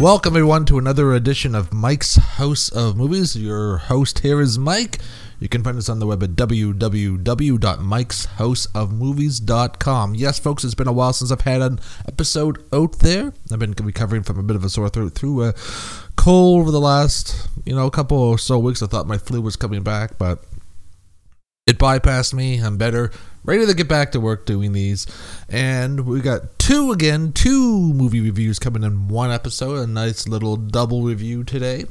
Welcome, everyone, to another edition of Mike's House of Movies. Your host here is Mike. You can find us on the web at www.mikeshouseofmovies.com. Yes, folks, it's been a while since I've had an episode out there. I've been recovering from a bit of a sore throat through a cold over the last, you know, couple or so weeks. I thought my flu was coming back, but it bypassed me. I'm better, ready to get back to work doing these. And we got two again, two movie reviews coming in one episode. A nice little double review today.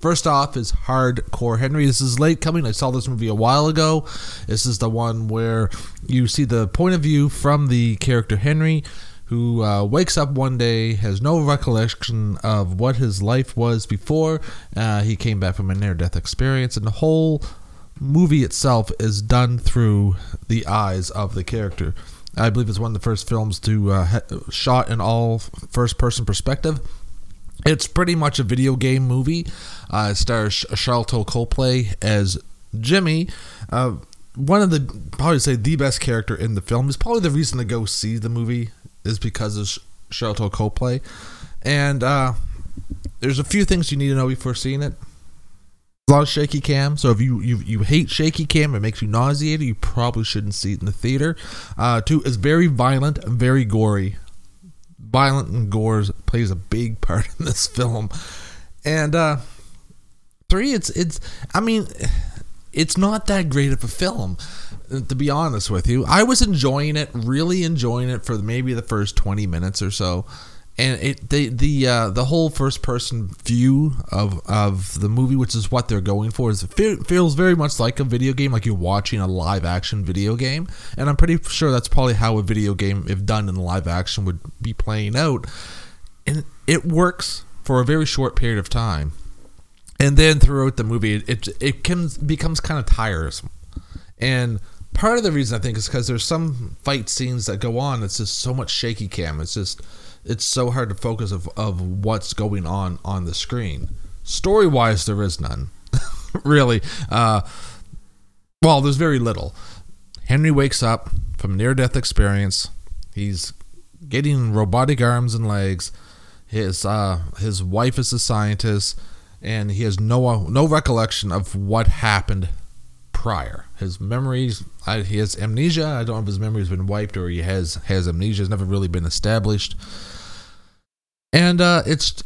First off is Hardcore Henry. This is late coming. I saw this movie a while ago. This is the one where you see the point of view from the character Henry, who uh, wakes up one day, has no recollection of what his life was before uh, he came back from a near death experience, and the whole movie itself is done through the eyes of the character. I believe it's one of the first films to uh, shot in all first person perspective. It's pretty much a video game movie. Uh, it stars Sharlto Copley as Jimmy. Uh, one of the probably say the best character in the film is probably the reason to go see the movie is because of Sharlto Copley, and uh, there's a few things you need to know before seeing it. A lot of shaky cam, so if you, you you hate shaky cam, it makes you nauseated. You probably shouldn't see it in the theater. Uh, two is very violent, very gory violent and gore plays a big part in this film. And uh three it's it's I mean it's not that great of a film to be honest with you. I was enjoying it, really enjoying it for maybe the first 20 minutes or so and it the the uh, the whole first person view of of the movie, which is what they're going for, is feels very much like a video game, like you're watching a live action video game. And I'm pretty sure that's probably how a video game, if done in live action, would be playing out. And it works for a very short period of time, and then throughout the movie, it it, it can, becomes kind of tiresome. And part of the reason I think is because there's some fight scenes that go on. It's just so much shaky cam. It's just it's so hard to focus of, of what's going on on the screen. Story wise, there is none, really. Uh, well, there's very little. Henry wakes up from near death experience. He's getting robotic arms and legs. His uh, his wife is a scientist, and he has no no recollection of what happened prior. His memories, I, he has amnesia. I don't know if his memory has been wiped or he has has amnesia. It's never really been established. And uh, it's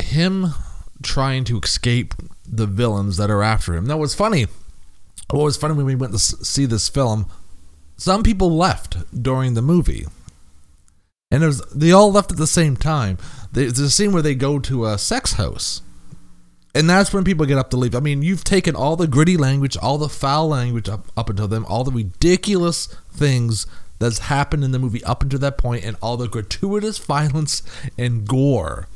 him trying to escape the villains that are after him. Now, what's funny, what was funny when we went to see this film, some people left during the movie. And it was, they all left at the same time. There's a scene where they go to a sex house. And that's when people get up to leave. I mean, you've taken all the gritty language, all the foul language up, up until them, all the ridiculous things that's happened in the movie up until that point and all the gratuitous violence and gore.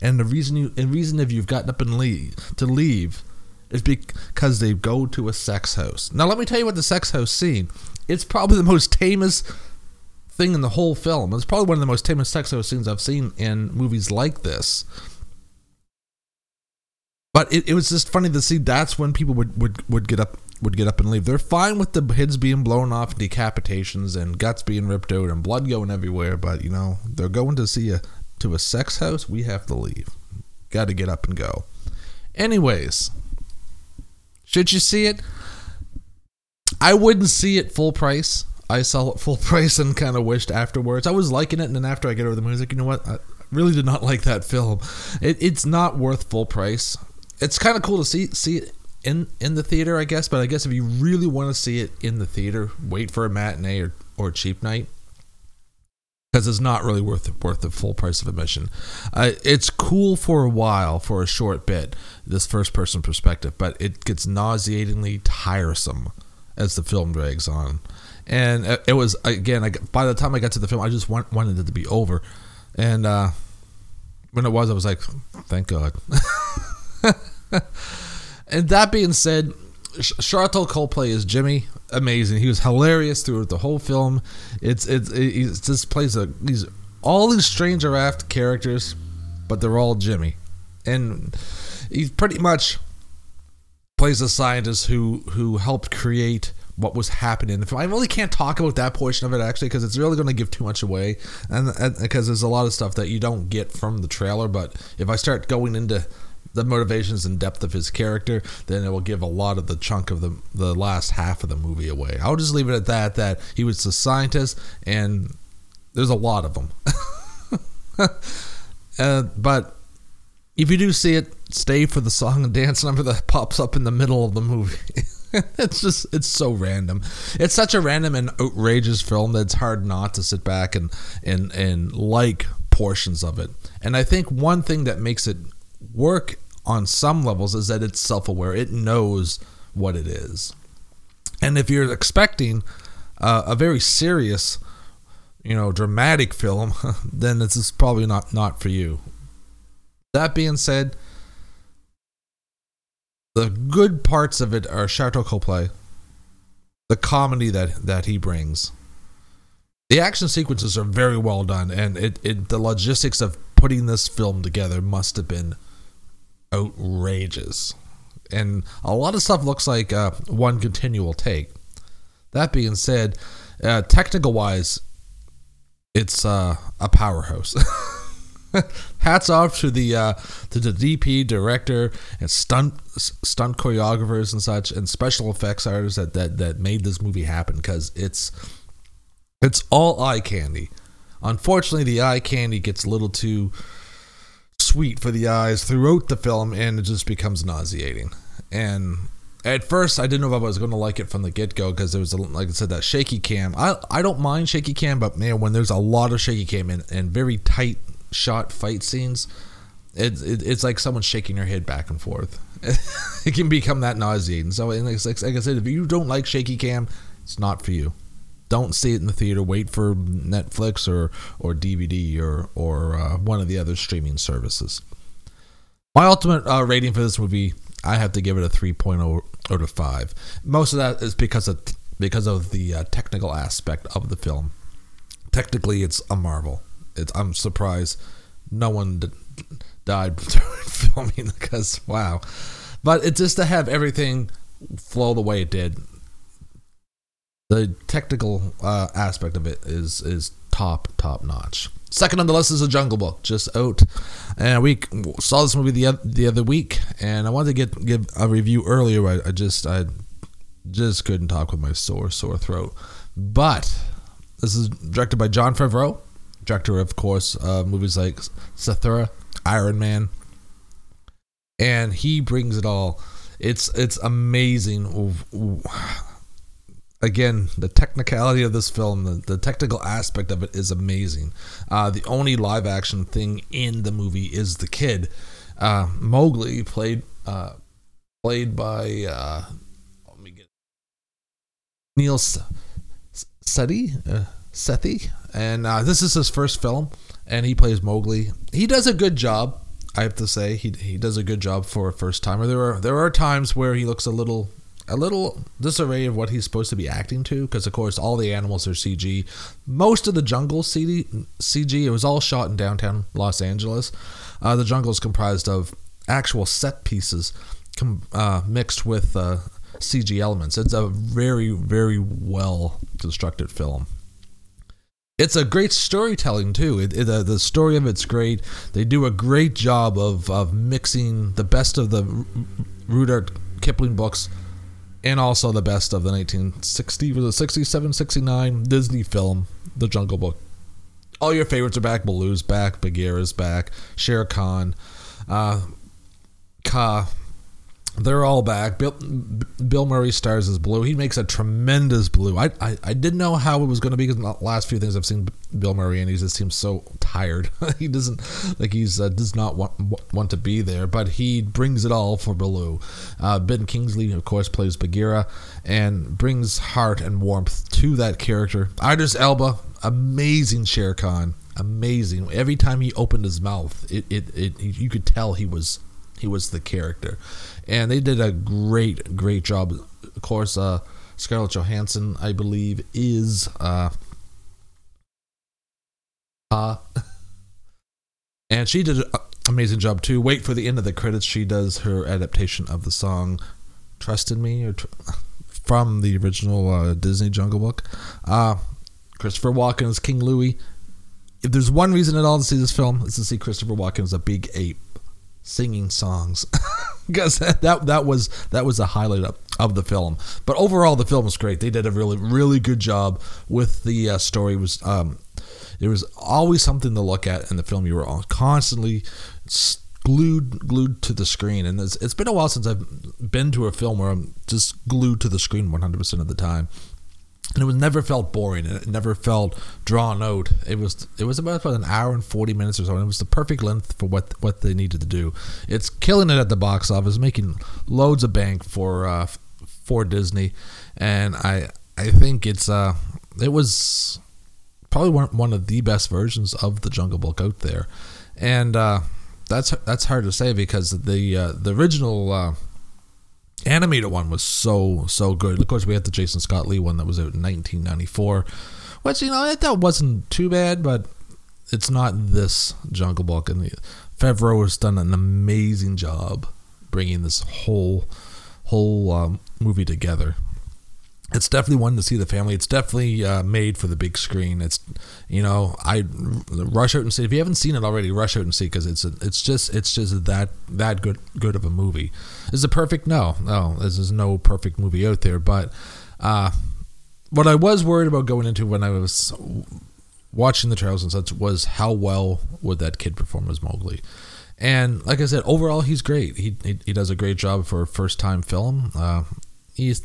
And the reason you and reason if you've gotten up and leave to leave is because they go to a sex house. Now let me tell you what the sex house scene. It's probably the most tamest thing in the whole film. It's probably one of the most tamest sex house scenes I've seen in movies like this. But it, it was just funny to see that's when people would, would, would get up would get up and leave. They're fine with the heads being blown off, and decapitations, and guts being ripped out, and blood going everywhere. But you know, they're going to see a to a sex house. We have to leave. Got to get up and go. Anyways, should you see it? I wouldn't see it full price. I saw it full price and kind of wished afterwards. I was liking it, and then after I get over the movie, like, you know what? I really did not like that film. It, it's not worth full price. It's kind of cool to see see it in in the theater, I guess. But I guess if you really want to see it in the theater, wait for a matinee or, or cheap night because it's not really worth worth the full price of admission. Uh, it's cool for a while, for a short bit, this first person perspective, but it gets nauseatingly tiresome as the film drags on. And it was again, I, by the time I got to the film, I just want, wanted it to be over. And uh, when it was, I was like, thank God. And that being said, Sharlto Copley is Jimmy. Amazing. He was hilarious throughout the whole film. It's it's he just plays a these all these strange raft characters, but they're all Jimmy, and he pretty much plays a scientist who who helped create what was happening. I really can't talk about that portion of it actually because it's really going to give too much away, and because there's a lot of stuff that you don't get from the trailer. But if I start going into the motivations and depth of his character, then it will give a lot of the chunk of the the last half of the movie away. I'll just leave it at that. That he was a scientist, and there's a lot of them. uh, but if you do see it, stay for the song and dance number that pops up in the middle of the movie. it's just it's so random. It's such a random and outrageous film that it's hard not to sit back and and and like portions of it. And I think one thing that makes it work on some levels is that it's self-aware. It knows what it is. And if you're expecting uh, a very serious, you know, dramatic film, then this is probably not not for you. That being said, the good parts of it are Sharlto Copley, the comedy that that he brings. The action sequences are very well done, and it, it the logistics of putting this film together must have been outrageous. And a lot of stuff looks like uh, one continual take. That being said, uh, technical wise, it's uh, a powerhouse. Hats off to the uh, to the DP, director, and stunt stunt choreographers and such, and special effects artists that that, that made this movie happen because it's it's all eye candy. Unfortunately, the eye candy gets a little too sweet for the eyes throughout the film, and it just becomes nauseating. And at first, I didn't know if I was going to like it from the get go because there was, a, like I said, that shaky cam. I I don't mind shaky cam, but man, when there's a lot of shaky cam and, and very tight shot fight scenes, it's it, it's like someone shaking your head back and forth. it can become that nauseating. So, like, like I said, if you don't like shaky cam, it's not for you don't see it in the theater. Wait for Netflix or or DVD or or uh, one of the other streaming services. My ultimate uh, rating for this movie, I have to give it a 3.0 out of five. Most of that is because of because of the uh, technical aspect of the film. Technically, it's a marvel. It's, I'm surprised no one d- died during filming because wow. But it's just to have everything flow the way it did the technical uh, aspect of it is is top top notch. Second on the list is a Jungle Book, just out, and we saw this movie the the other week, and I wanted to get give a review earlier. I, I just I just couldn't talk with my sore sore throat. But this is directed by Jon Favreau, director of course uh, movies like Zathura, Iron Man, and he brings it all. It's it's amazing again, the technicality of this film, the, the technical aspect of it is amazing. Uh, the only live action thing in the movie is the kid. Uh, Mowgli played uh, played by uh, let me get Neel Sethi uh, Sethi, and uh, this is his first film, and he plays Mowgli. He does a good job. I have to say he he does a good job for a first timer. There are there are times where he looks a little a little disarray of what he's supposed to be acting to because of course all the animals are cg most of the jungle cg it was all shot in downtown los angeles uh, the jungle is comprised of actual set pieces com- uh, mixed with uh, cg elements it's a very very well constructed film it's a great storytelling too. It, it, uh, the story of it's great. They do a great job of, of mixing the best of the Rudyard Kipling books and also the best of the 1960 was it 67 69 disney film the jungle book. All your favorites are back. Baloo's back. Bagheera's back. Shere khan. Uh Kaa they're all back. Bill, Bill Murray stars as Baloo. He makes a tremendous Baloo. I, I, I didn't know how it was going to be because the last few things I've seen Bill Murray and he just seems so tired. he doesn't like he's uh, does not want want to be there, but he brings it all for Baloo. Uh, ben Kingsley, of course, plays Bagheera and brings heart and warmth to that character. Idris Elba, amazing Shere Khan, amazing. Every time he opened his mouth, it, it, it you could tell he was he was the character and they did a great, great job. Of course, uh, Scarlett Johansson, I believe, is uh, uh and she did an amazing job too. Wait for the end of the credits. She does her adaptation of the song "Trust in Me" or from the original uh, Disney Jungle Book. Uh, Christopher Walken is King Louie. If there's one reason at all to see this film, it's to see Christopher Walken as a big ape singing songs, because that, that was that was the highlight of, of the film. But overall, the film was great. They did a really really good job with the uh, story. It was um, there was always something to look at in the film. You were constantly glued glued to the screen and it's, it's been a while since i've been to a film where i'm just glued to the screen 100% of the time and it was never felt boring. It never felt drawn out. It was it was about, about an hour and 40 minutes or so and it was the perfect length for what what they needed to do. It's killing it at the box office making loads of bank for uh for disney. And i i think it's uh it was probably one of the best versions of the jungle book out there. And uh that's that's hard to say because the uh, the original uh, animated one was so so good. Of course, we had the Jason Scott Lee one that was out in 1994, which you know that wasn't too bad, but it's not this Jungle Book. And the, Favreau has done an amazing job bringing this whole whole um, movie together it's definitely one to see the family. It's definitely uh, made for the big screen. It's, you know, I rush out and see. If you haven't seen it already, rush out and see because it's a, it's just it's just that that good good of a movie. Is it perfect? No, no. There's no perfect movie out there. But uh, what I was worried about going into when I was watching the trailers and such was how well would that kid perform as Mowgli. And like I said, overall he's great. He he, he does a great job for a first time film. Uh, he's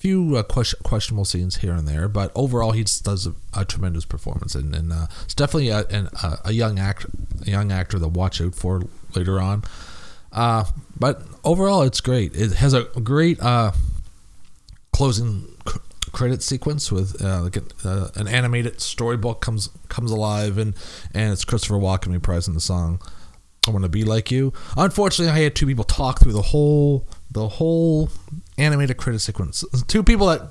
few uh, question, questionable scenes here and there, but overall he just does a, a tremendous performance, and, and uh, it's definitely a, a, a, young actor, a young actor to watch out for later on. Uh, but overall, it's great. It has a great uh, closing c- credit sequence with uh, like uh, an animated storybook comes comes alive, and and it's Christopher Walken reprising the song. I want to be like you. Unfortunately, I had two people talk through the whole the whole animated credit sequence. Two people that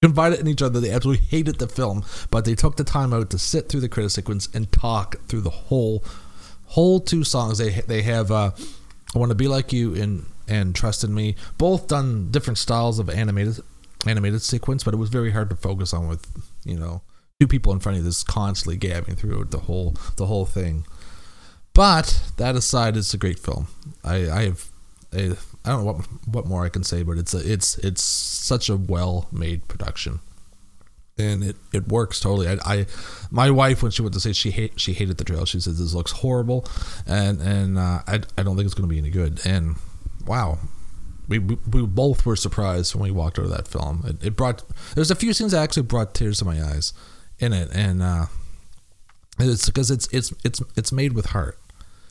confided in each other they absolutely hated the film, but they took the time out to sit through the credit sequence and talk through the whole whole two songs. They they have uh, I want to be like you and and trust in me. Both done different styles of animated animated sequence, but it was very hard to focus on with you know two people in front of this constantly gabbing through the whole the whole thing. But that aside, it's a great film. I I have I don't know what what more I can say, but it's a, it's it's such a well made production, and it, it works totally. I, I my wife when she went to say she hate she hated the trailer. She says this looks horrible, and and uh, I I don't think it's going to be any good. And wow, we, we, we both were surprised when we walked out of that film. It, it brought there's a few scenes that actually brought tears to my eyes in it, and uh, it's because it's it's it's it's made with heart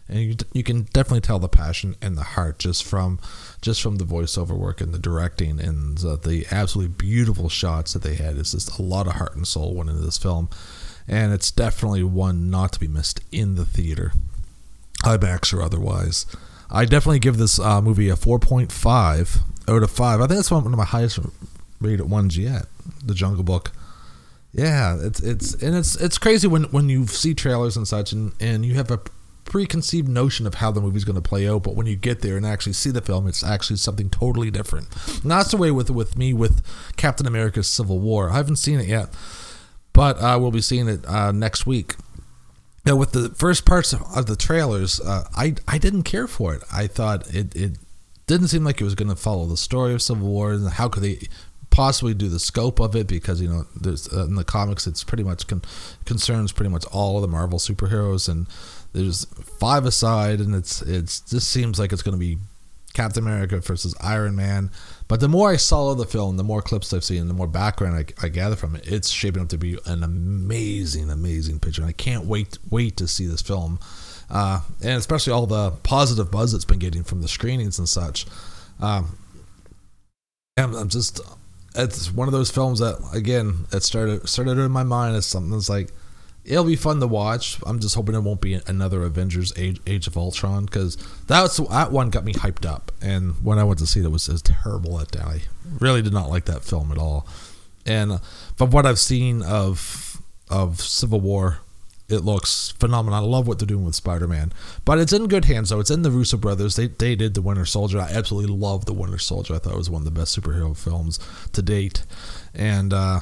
and you, you can definitely tell the passion and the heart just from just from the voiceover work and the directing and the, the absolutely beautiful shots that they had. It's just a lot of heart and soul went into this film, and it's definitely one not to be missed in the theater, IMAX or otherwise. I definitely give this uh, movie a 4.5 out of 5. I think that's one of my highest rated ones yet. The Jungle Book. Yeah, it's it's and it's it's crazy when when you see trailers and such and and you have a preconceived notion of how the movie's going to play out, but when you get there and actually see the film, it's actually something totally different. And that's the way with with me with Captain America's Civil War. I haven't seen it yet, but I will be seeing it uh, next week. Now, with the first parts of the trailers, uh, I I didn't care for it. I thought it it didn't seem like it was going to follow the story of Civil War, and how could they possibly do the scope of it because you know there's uh, in the comics it's pretty much con- concerns pretty much all of the Marvel superheroes and there's five aside, and it's it's just seems like it's going to be Captain America versus Iron Man. But the more I follow the film, the more clips I've seen, the more background I, I, gather from it, it's shaping up to be an amazing, amazing picture. And I can't wait wait to see this film, uh, and especially all the positive buzz it's been getting from the screenings and such. Um, I'm, I'm just it's one of those films that again it started started in my mind as something that's like it'll be fun to watch. I'm just hoping it won't be another Avengers Age, Age of Ultron because that was that one got me hyped up. And when I went to see it, it was, was terrible that. I really did not like that film at all. And from what I've seen of of Civil War, it looks phenomenal. I love what they're doing with Spider-Man, but it's in good hands though. It's in the Russo brothers. They they did the Winter Soldier. I absolutely love the Winter Soldier. I thought it was one of the best superhero films to date, and uh,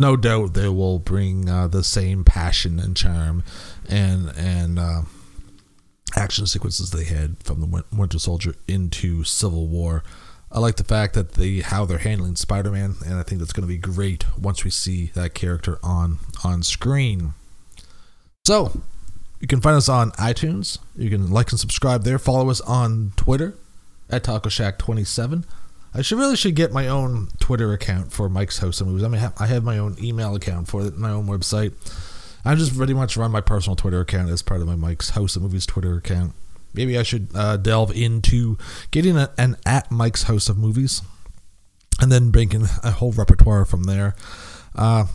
no doubt they will bring uh, the same passion and charm and and uh, action sequences they had from the Winter Soldier into Civil War. I like the fact that they how they're handling Spider-Man, and I think that's going to be great once we see that character on on screen. So, you can find us on iTunes. You can like and subscribe there. Follow us on Twitter at Taco Shack 27. I should really should get my own Twitter account for Mike's House of Movies. I mean, I have my own email account for it, my own website. I just pretty much run my personal Twitter account as part of my Mike's House of Movies Twitter account. Maybe I should uh, delve into getting a, an at Mike's House of Movies, and then bringing a whole repertoire from there. Uh,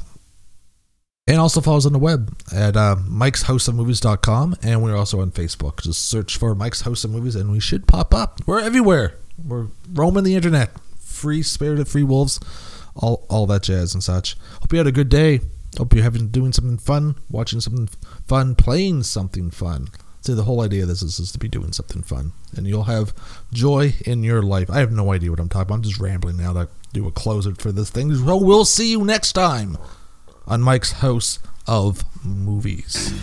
and also follow us on the web at uh, mikeshouseofmovies.com. And we're also on Facebook. Just search for Mike's House of Movies and we should pop up. We're everywhere. We're roaming the internet. Free spirited free wolves. All, all that jazz and such. Hope you had a good day. Hope you're having doing something fun, watching something fun, playing something fun. See, the whole idea of this is, is to be doing something fun, and you'll have joy in your life. I have no idea what I'm talking about. I'm just rambling now to do a closer for this thing. So we'll see you next time on Mike's House of Movies.